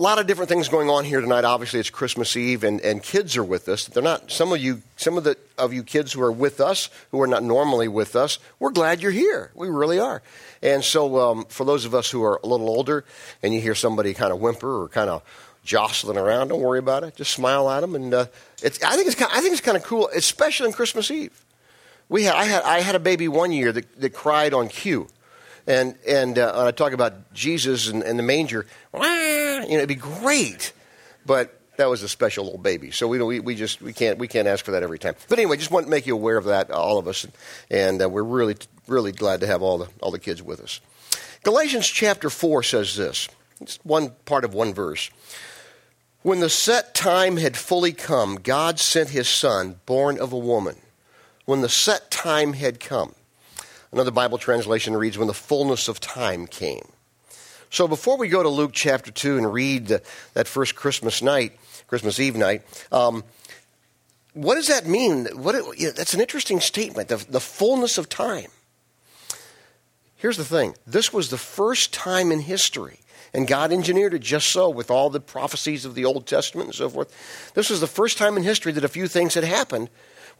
a lot of different things going on here tonight. Obviously, it's Christmas Eve, and, and kids are with us. They're not some of you, some of the of you kids who are with us, who are not normally with us. We're glad you're here. We really are. And so, um, for those of us who are a little older, and you hear somebody kind of whimper or kind of jostling around, don't worry about it. Just smile at them, and uh, it's. I think it's. Kind I think it's kind of cool, especially on Christmas Eve. We had. I had. I had a baby one year that, that cried on cue. And, and uh, I talk about Jesus and, and the manger, you know, it'd be great. But that was a special little baby. So we, we, we just we can't we can't ask for that every time. But anyway, just want to make you aware of that, all of us, and uh, we're really really glad to have all the all the kids with us. Galatians chapter four says this. It's one part of one verse. When the set time had fully come, God sent His Son, born of a woman. When the set time had come, Another Bible translation reads, when the fullness of time came. So before we go to Luke chapter 2 and read the, that first Christmas night, Christmas Eve night, um, what does that mean? What it, you know, that's an interesting statement, the, the fullness of time. Here's the thing this was the first time in history, and God engineered it just so with all the prophecies of the Old Testament and so forth. This was the first time in history that a few things had happened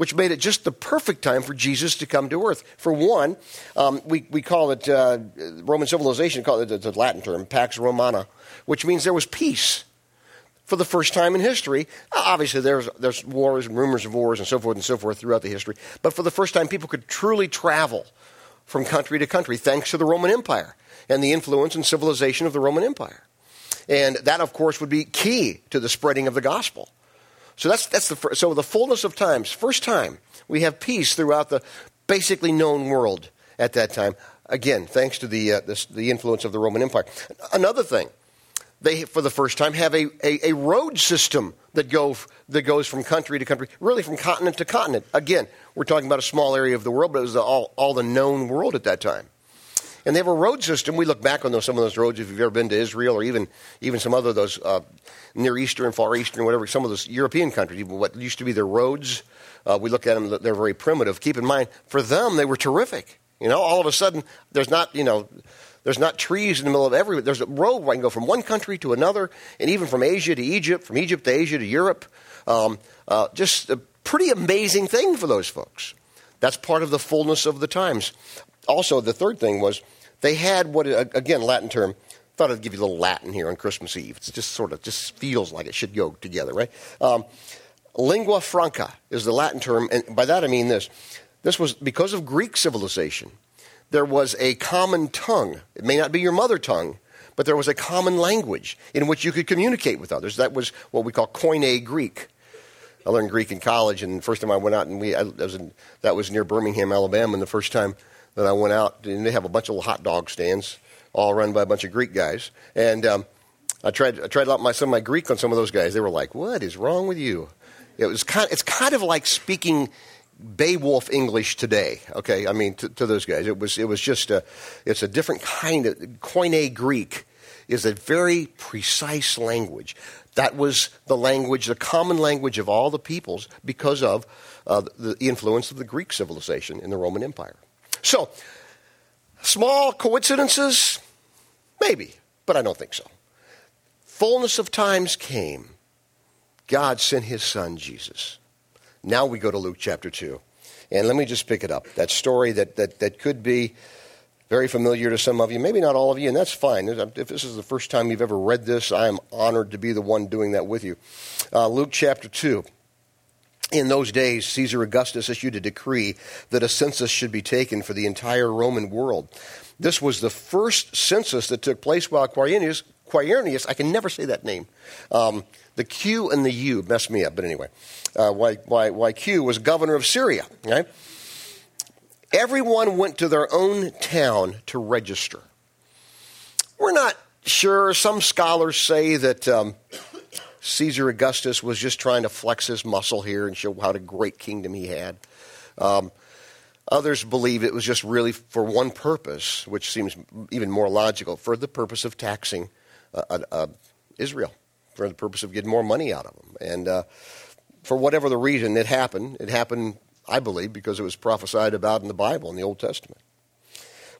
which made it just the perfect time for Jesus to come to earth. For one, um, we, we call it, uh, Roman civilization, call it the Latin term, Pax Romana, which means there was peace for the first time in history. Obviously, there's, there's wars and rumors of wars and so forth and so forth throughout the history, but for the first time, people could truly travel from country to country thanks to the Roman Empire and the influence and civilization of the Roman Empire. And that, of course, would be key to the spreading of the gospel. So that's, that's the so the fullness of times, first time we have peace throughout the basically known world at that time. Again, thanks to the, uh, the, the, influence of the Roman Empire. Another thing, they, for the first time, have a, a, a road system that, go, that goes from country to country, really from continent to continent. Again, we're talking about a small area of the world, but it was the, all, all the known world at that time. And they have a road system. We look back on those, some of those roads, if you've ever been to Israel or even, even some other of those uh, Near Eastern, Far Eastern, whatever, some of those European countries, even what used to be their roads, uh, we look at them, they're very primitive. Keep in mind, for them, they were terrific. You know, all of a sudden, there's not, you know, there's not trees in the middle of every. There's a road where I can go from one country to another, and even from Asia to Egypt, from Egypt to Asia to Europe. Um, uh, just a pretty amazing thing for those folks. That's part of the fullness of the times also, the third thing was they had what, again, Latin term. Thought I'd give you a little Latin here on Christmas Eve. It's just sort of just feels like it should go together, right? Um, lingua franca is the Latin term, and by that I mean this. This was because of Greek civilization. There was a common tongue. It may not be your mother tongue, but there was a common language in which you could communicate with others. That was what we call Koine Greek. I learned Greek in college, and the first time I went out, and we I, was in, that was near Birmingham, Alabama, and the first time that I went out, and they have a bunch of little hot dog stands, all run by a bunch of Greek guys. And um, I tried, I tried out my, some of my Greek on some of those guys. They were like, "What is wrong with you?" It was kind, it's kind of like speaking Beowulf English today. Okay, I mean to, to, those guys, it was it was just a, it's a different kind of Koine Greek is a very precise language. That was the language, the common language of all the peoples because of uh, the influence of the Greek civilization in the Roman Empire. So, small coincidences? Maybe, but I don't think so. Fullness of times came. God sent his son, Jesus. Now we go to Luke chapter 2. And let me just pick it up. That story that, that, that could be very familiar to some of you, maybe not all of you, and that's fine. If this is the first time you've ever read this, I am honored to be the one doing that with you. Uh, Luke chapter 2. In those days, Caesar Augustus issued a decree that a census should be taken for the entire Roman world. This was the first census that took place while Quirinius, Quirinius I can never say that name. Um, the Q and the U messed me up, but anyway, uh, why, why, why Q was governor of Syria. Right? Everyone went to their own town to register. We're not sure. Some scholars say that um, Caesar Augustus was just trying to flex his muscle here and show what a great kingdom he had. Um, others believe it was just really for one purpose, which seems even more logical, for the purpose of taxing uh, uh, uh Israel, for the purpose of getting more money out of them. And uh, for whatever the reason, it happened. It happened, I believe, because it was prophesied about in the Bible, in the Old Testament.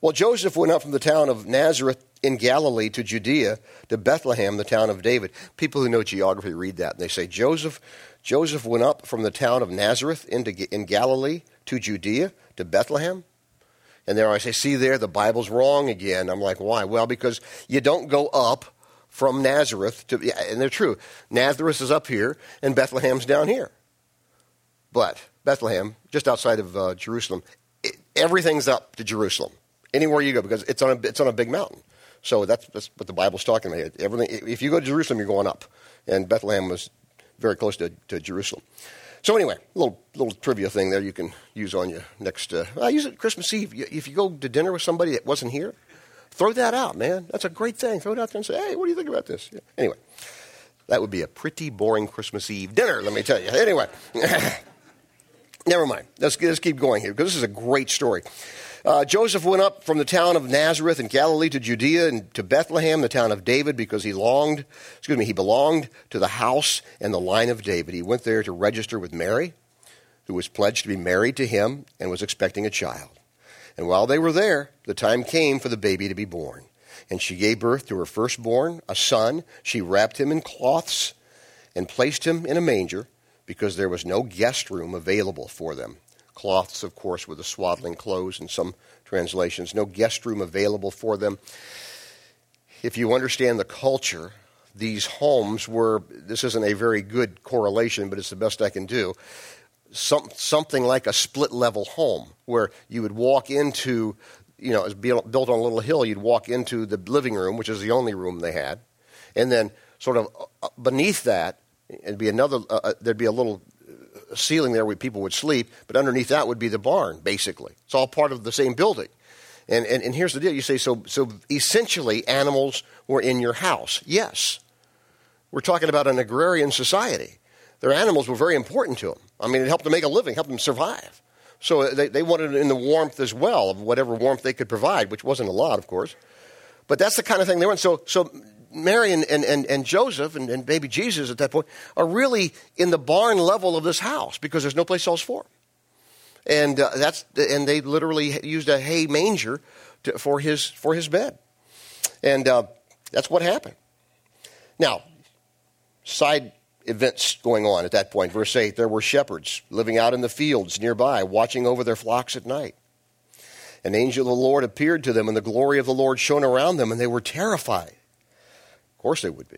Well, Joseph went up from the town of Nazareth in Galilee to Judea to Bethlehem, the town of David. People who know geography read that and they say Joseph Joseph went up from the town of Nazareth into in Galilee to Judea to Bethlehem. And there I say, see there, the Bible's wrong again. I'm like, why? Well, because you don't go up from Nazareth to, and they're true. Nazareth is up here, and Bethlehem's down here. But Bethlehem, just outside of uh, Jerusalem, it, everything's up to Jerusalem. Anywhere you go, because it's on a, it's on a big mountain. So that's, that's what the Bible's talking about. Everything, if you go to Jerusalem, you're going up. And Bethlehem was very close to, to Jerusalem. So anyway, a little little trivia thing there you can use on your next. Uh, I use it Christmas Eve. If you go to dinner with somebody that wasn't here, throw that out, man. That's a great thing. Throw it out there and say, "Hey, what do you think about this?" Yeah. Anyway, that would be a pretty boring Christmas Eve dinner, let me tell you. Anyway, never mind. Let's let's keep going here because this is a great story. Uh, Joseph went up from the town of Nazareth in Galilee to Judea and to Bethlehem, the town of David, because he longed, excuse me, he belonged to the house and the line of David. He went there to register with Mary, who was pledged to be married to him and was expecting a child. And while they were there, the time came for the baby to be born. And she gave birth to her firstborn, a son. She wrapped him in cloths and placed him in a manger because there was no guest room available for them cloths, of course, with the swaddling clothes in some translations. No guest room available for them. If you understand the culture, these homes were, this isn't a very good correlation, but it's the best I can do. Some, something like a split level home where you would walk into, you know, it was built on a little hill, you'd walk into the living room, which is the only room they had, and then sort of uh, beneath that, it'd be another, uh, uh there'd be a little ceiling there where people would sleep, but underneath that would be the barn, basically. It's all part of the same building. And, and, and here's the deal you say, so, so essentially, animals were in your house. Yes. We're talking about an agrarian society. Their animals were very important to them. I mean, it helped them make a living, helped them survive. So they, they wanted in the warmth as well, of whatever warmth they could provide, which wasn't a lot, of course. But that's the kind of thing they want. So, so Mary and, and, and, and Joseph and, and, baby Jesus at that point are really in the barn level of this house because there's no place else for them. And, uh, that's, and they literally used a hay manger to, for, his, for his bed. And uh, that's what happened. Now, side events going on at that point. Verse 8 there were shepherds living out in the fields nearby, watching over their flocks at night. An angel of the Lord appeared to them, and the glory of the Lord shone around them, and they were terrified. Of course they would be.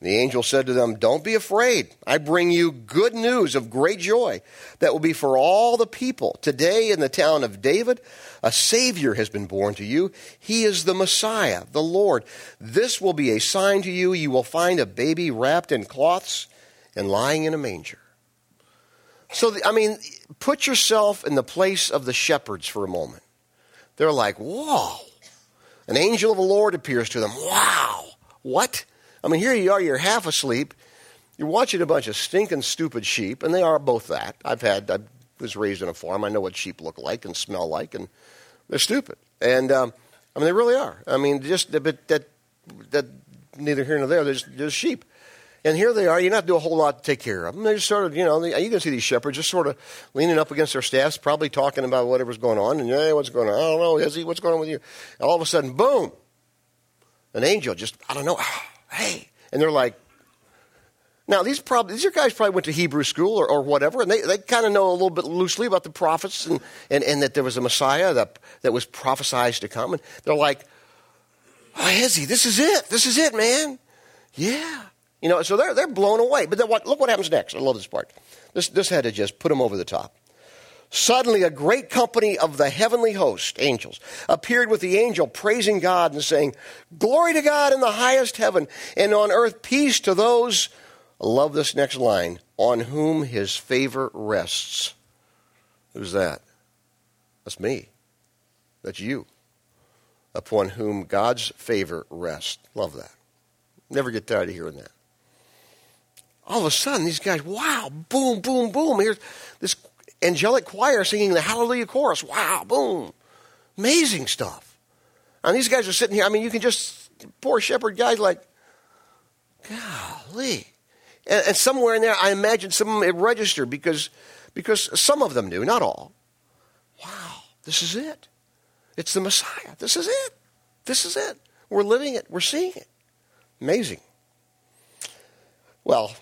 The angel said to them, Don't be afraid. I bring you good news of great joy that will be for all the people. Today in the town of David, a Savior has been born to you. He is the Messiah, the Lord. This will be a sign to you. You will find a baby wrapped in cloths and lying in a manger. So, I mean, put yourself in the place of the shepherds for a moment. They're like, Whoa. An angel of the Lord appears to them. Wow. What? I mean, here you are, you're half asleep. You're watching a bunch of stinking, stupid sheep, and they are both that. I've had, I was raised in a farm. I know what sheep look like and smell like, and they're stupid. And, um, I mean, they really are. I mean, just but that, that, neither here nor there, they're just, sheep. And here they are. You don't have to do a whole lot to take care of them. They're just sort of, you know, you can see these shepherds just sort of leaning up against their staffs, probably talking about whatever's going on. And, hey, what's going on? I don't know. Hezzy, what's going on with you? And all of a sudden, boom, an angel just, I don't know, ah, hey. And they're like, now these probably these guys probably went to Hebrew school or, or whatever, and they, they kind of know a little bit loosely about the prophets and, and, and that there was a Messiah that, that was prophesied to come. And they're like, oh, Hezzy, this is it. This is it, man. Yeah. You know, so they're, they're blown away. But what, look what happens next. I love this part. This, this had to just put them over the top. Suddenly, a great company of the heavenly host, angels, appeared with the angel, praising God and saying, Glory to God in the highest heaven, and on earth peace to those, love this next line, on whom his favor rests. Who's that? That's me. That's you. Upon whom God's favor rests. Love that. Never get tired of hearing that. All of a sudden, these guys, wow, boom, boom, boom. Here's this angelic choir singing the Hallelujah chorus. Wow, boom. Amazing stuff. And these guys are sitting here. I mean, you can just, poor shepherd guys like, golly. And, and somewhere in there, I imagine some of them registered because, because some of them knew, not all. Wow, this is it. It's the Messiah. This is it. This is it. We're living it. We're seeing it. Amazing. Well,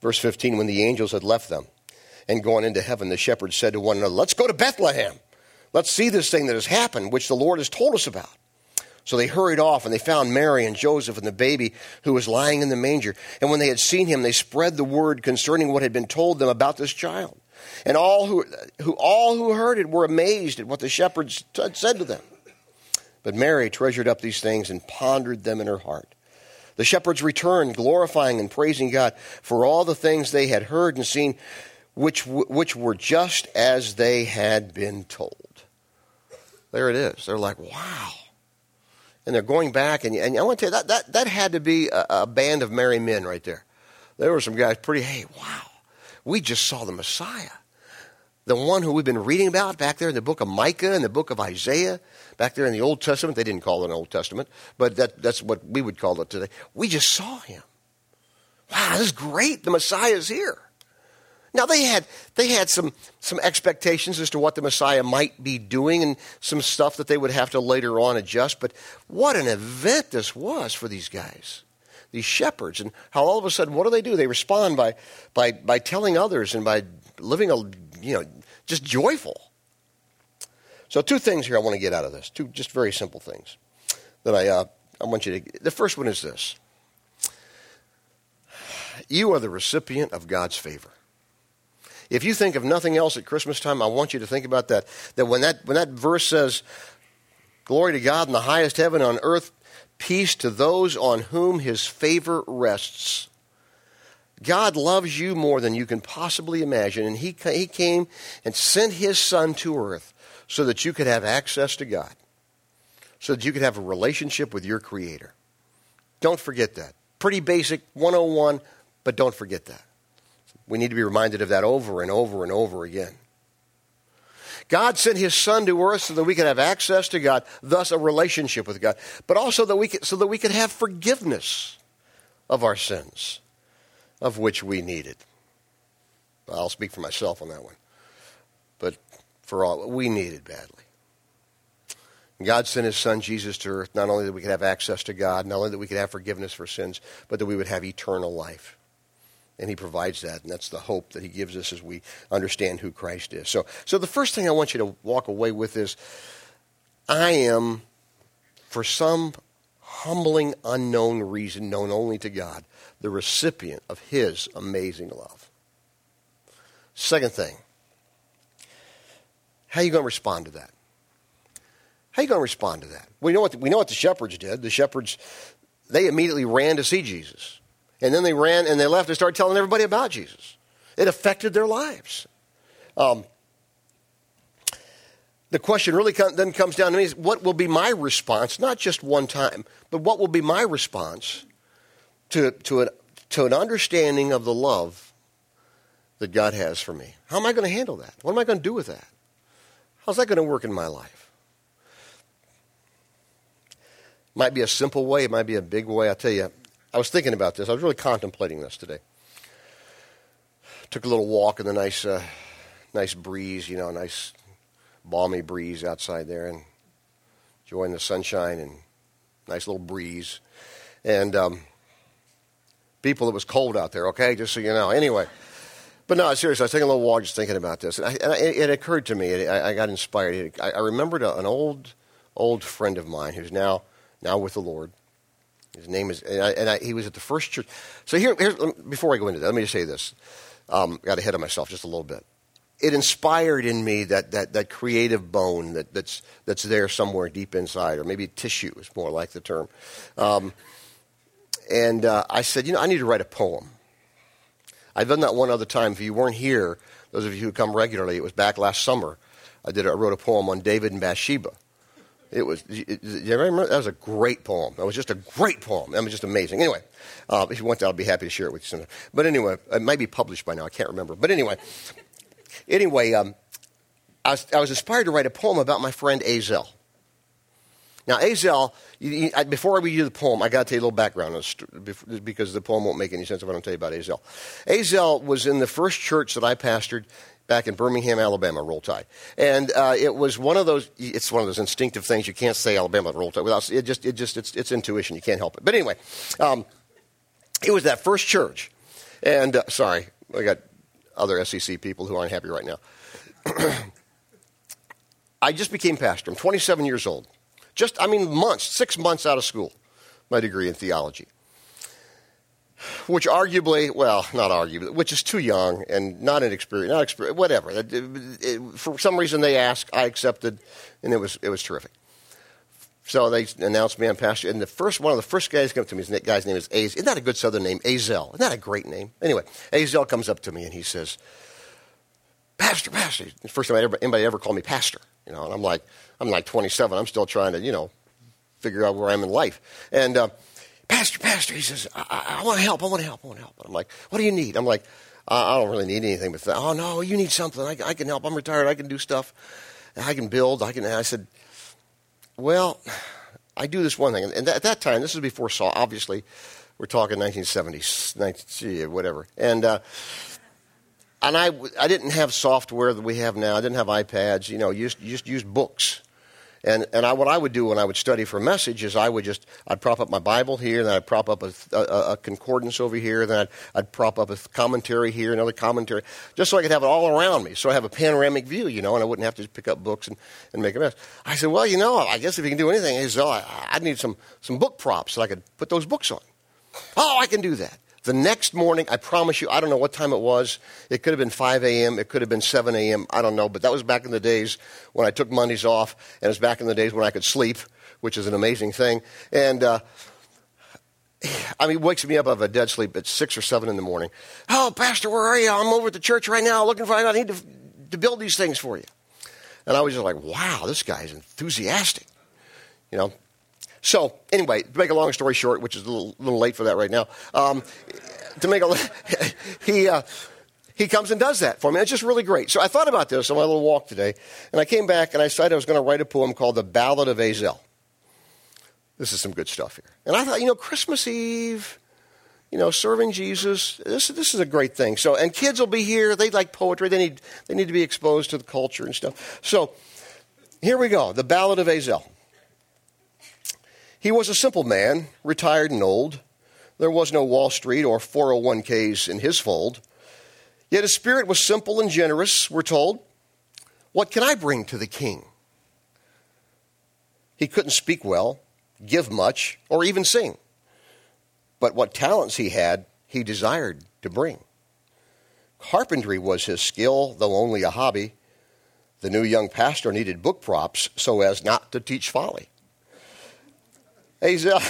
verse 15 when the angels had left them and gone into heaven, the shepherds said to one another, Let's go to Bethlehem. Let's see this thing that has happened, which the Lord has told us about. So they hurried off and they found Mary and Joseph and the baby who was lying in the manger. And when they had seen him, they spread the word concerning what had been told them about this child. And all who, who, all who heard it were amazed at what the shepherds t- said to them. But Mary treasured up these things and pondered them in her heart. The shepherds returned, glorifying and praising God for all the things they had heard and seen, which, which were just as they had been told. There it is. They're like, wow. And they're going back, and, and I want to tell you, that, that, that had to be a, a band of merry men right there. There were some guys pretty, hey, wow, we just saw the Messiah the one who we've been reading about back there in the book of Micah and the book of Isaiah, back there in the Old Testament. They didn't call it an Old Testament, but that, that's what we would call it today. We just saw him. Wow, this is great. The Messiah is here. Now they had they had some some expectations as to what the Messiah might be doing and some stuff that they would have to later on adjust. But what an event this was for these guys, these shepherds, and how all of a sudden what do they do? They respond by by by telling others and by living a you know, just joyful. So, two things here I want to get out of this. Two just very simple things that I, uh, I want you to. The first one is this You are the recipient of God's favor. If you think of nothing else at Christmas time, I want you to think about that. That when that, when that verse says, Glory to God in the highest heaven, on earth, peace to those on whom his favor rests. God loves you more than you can possibly imagine, and he, he came and sent His Son to earth so that you could have access to God, so that you could have a relationship with your Creator. Don't forget that. Pretty basic 101, but don't forget that. We need to be reminded of that over and over and over again. God sent his son to earth so that we could have access to God, thus a relationship with God, but also that we could, so that we could have forgiveness of our sins of which we needed. I'll speak for myself on that one. But for all, we needed badly. God sent his son Jesus to earth not only that we could have access to God, not only that we could have forgiveness for sins, but that we would have eternal life. And he provides that, and that's the hope that he gives us as we understand who Christ is. So, so the first thing I want you to walk away with is I am, for some humbling, unknown reason known only to God, the recipient of His amazing love. Second thing, how are you going to respond to that? How are you going to respond to that? We know what the, we know what the shepherds did. The shepherds they immediately ran to see Jesus, and then they ran and they left and started telling everybody about Jesus. It affected their lives. Um, the question really then comes down to me is what will be my response, not just one time, but what will be my response to, to, an, to an understanding of the love that God has for me. How am I going to handle that? What am I going to do with that? How's that going to work in my life? Might be a simple way, it might be a big way. I'll tell you, I was thinking about this. I was really contemplating this today. Took a little walk in the nice, uh, nice breeze, you know, nice balmy breeze outside there, and enjoying the sunshine and nice little breeze. And um, people, it was cold out there, okay? Just so you know. Anyway. But no, seriously, I was taking a little walk just thinking about this. And, I, and it, it, occurred to me, it, I, I, got inspired. I, I remembered a, an old, old friend of mine who's now, now with the Lord. His name is, and, I, and he was at the first church. So here, before I go into that, let me just say this. Um, got ahead of myself just a little bit. It inspired in me that, that, that creative bone that, that's, that's there somewhere deep inside, or maybe tissue is more like the term. Um, and uh, I said, you know, I need to write a poem. I've done that one other time. If you weren't here, those of you who come regularly, it was back last summer. I did. I wrote a poem on David and Bathsheba. It was. You remember? That was a great poem. That was just a great poem. That was just amazing. Anyway, uh, if you want that, I'll be happy to share it with you sometime. But anyway, it might be published by now. I can't remember. But anyway, anyway, um, I, was, I was inspired to write a poem about my friend Azel. Now, Azel, you, you, I, before we do the poem, I got to tell you a little background because the poem won't make any sense if I don't tell you about Azel. Azel was in the first church that I pastored back in Birmingham, Alabama, Roll Tide. And uh, it was one of those, it's one of those instinctive things. You can't say Alabama, Roll Tide without, it just, it just it's, it's intuition. You can't help it. But anyway, um, it was that first church. And, uh, sorry, I got other SEC people who aren't happy right now. I just became pastor. I'm 27 years old. Just, I mean, months, six months out of school, my degree in theology. Which arguably, well, not arguably, which is too young and not inexperienced, not experienced, whatever. It, it, for some reason they asked, I accepted, and it was, it was terrific. So they announced me I'm pastor, and the first one of the first guys come up to me, his guy's name is Azel. Isn't that a good southern name? Azel. Isn't that a great name? Anyway, Azel comes up to me and he says, Pastor, Pastor. The first time anybody ever called me Pastor, you know, and I'm like, I'm like 27. I'm still trying to, you know, figure out where I am in life. And uh, Pastor, Pastor, he says, I, I, want to help. I want to help. I want to help. And I'm like, what do you need? I'm like, I, I don't really need anything. But oh no, you need something. I, I can help. I'm retired. I can do stuff. I can build. I can. I said, well, I do this one thing. And at that time, this is before Saul. Obviously, we're talking 1970s, 19, whatever. And uh, and I, I didn't have software that we have now. I didn't have iPads. You know, you just, you just used books. And, and I, what I would do when I would study for a message is I would just, I'd prop up my Bible here, then I'd prop up a, a, a concordance over here, then I'd, I'd, prop up a commentary here, another commentary, just so I could have it all around me, so I have a panoramic view, you know, and I wouldn't have to pick up books and, and make a mess. I said, well, you know, I guess if you can do anything, I, said, oh, I, I need some, some book props so I could put those books on. Oh, I can do that. The next morning, I promise you, I don't know what time it was. It could have been 5 a.m., it could have been 7 a.m., I don't know, but that was back in the days when I took Mondays off, and it was back in the days when I could sleep, which is an amazing thing. And, uh, I mean, wakes me up out of a dead sleep at 6 or 7 in the morning. Oh, Pastor, where are you? I'm over at the church right now looking for, I need to, to build these things for you. And I was just like, wow, this guy is enthusiastic. You know, so, anyway, to make a long story short, which is a little, little late for that right now, um, to make a, he, uh, he comes and does that for me. It's just really great. So I thought about this on my little walk today, and I came back and I decided I was going to write a poem called The Ballad of Azel. This is some good stuff here. And I thought, you know, Christmas Eve, you know, serving Jesus, this, this is a great thing. So, and kids will be here. They like poetry. They need, they need to be exposed to the culture and stuff. So, here we go. The Ballad of Azel. He was a simple man, retired and old. There was no Wall Street or 401ks in his fold. Yet his spirit was simple and generous, we're told. What can I bring to the king? He couldn't speak well, give much, or even sing. But what talents he had, he desired to bring. Carpentry was his skill, though only a hobby. The new young pastor needed book props so as not to teach folly. Azel,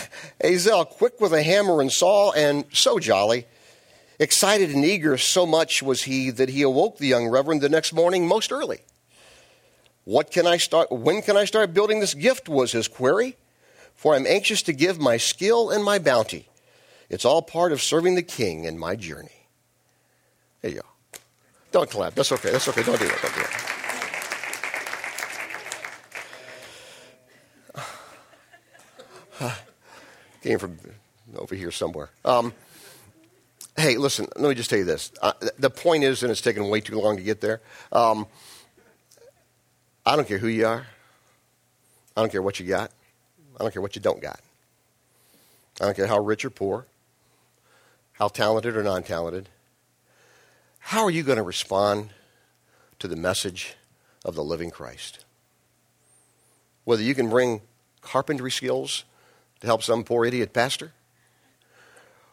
Azel, quick with a hammer and saw, and so jolly. Excited and eager, so much was he that he awoke the young reverend the next morning most early. What can I start? When can I start building this gift? was his query. For I'm anxious to give my skill and my bounty. It's all part of serving the king in my journey. There you go. Don't clap. That's okay. That's okay. Don't do that. Don't do that. Came from over here somewhere. Um, hey, listen, let me just tell you this. Uh, the point is, and it's taken way too long to get there, um, I don't care who you are. I don't care what you got. I don't care what you don't got. I don't care how rich or poor, how talented or non talented. How are you going to respond to the message of the living Christ? Whether you can bring carpentry skills to help some poor idiot pastor,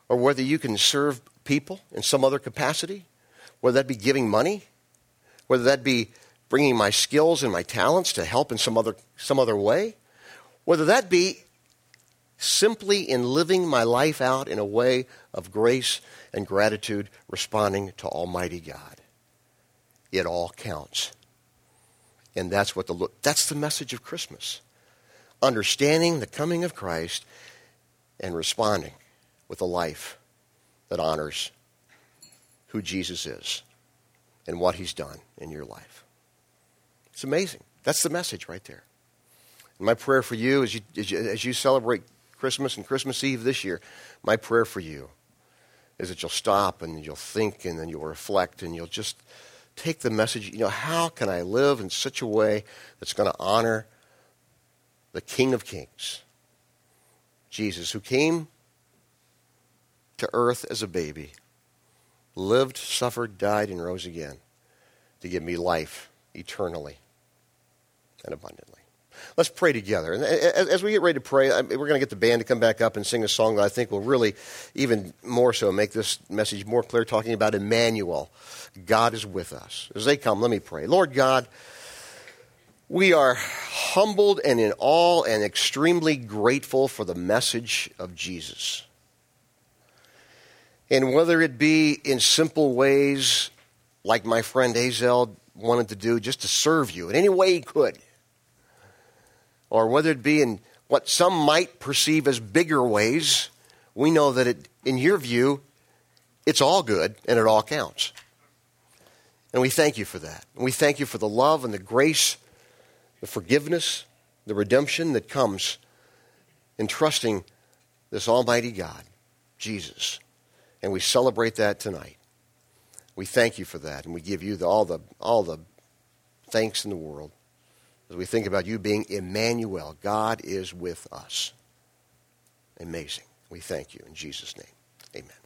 or whether you can serve people in some other capacity, whether that be giving money, whether that be bringing my skills and my talents to help in some other, some other way, whether that be simply in living my life out in a way of grace and gratitude, responding to Almighty God. It all counts. And that's what the that's the message of Christmas understanding the coming of Christ and responding with a life that honors who Jesus is and what he's done in your life. It's amazing. That's the message right there. And My prayer for you as you, as you, as you celebrate Christmas and Christmas Eve this year, my prayer for you is that you'll stop and you'll think and then you'll reflect and you'll just take the message. You know, how can I live in such a way that's going to honor the King of Kings, Jesus, who came to earth as a baby, lived, suffered, died, and rose again to give me life eternally and abundantly. Let's pray together. And as we get ready to pray, we're going to get the band to come back up and sing a song that I think will really, even more so, make this message more clear, talking about Emmanuel. God is with us. As they come, let me pray. Lord God, we are humbled and in awe and extremely grateful for the message of Jesus. And whether it be in simple ways, like my friend Azel wanted to do, just to serve you in any way he could, or whether it be in what some might perceive as bigger ways, we know that it, in your view, it's all good and it all counts. And we thank you for that. And we thank you for the love and the grace, the forgiveness, the redemption that comes in trusting this Almighty God, Jesus. And we celebrate that tonight. We thank you for that, and we give you the, all, the, all the thanks in the world as we think about you being Emmanuel. God is with us. Amazing. We thank you in Jesus' name. Amen.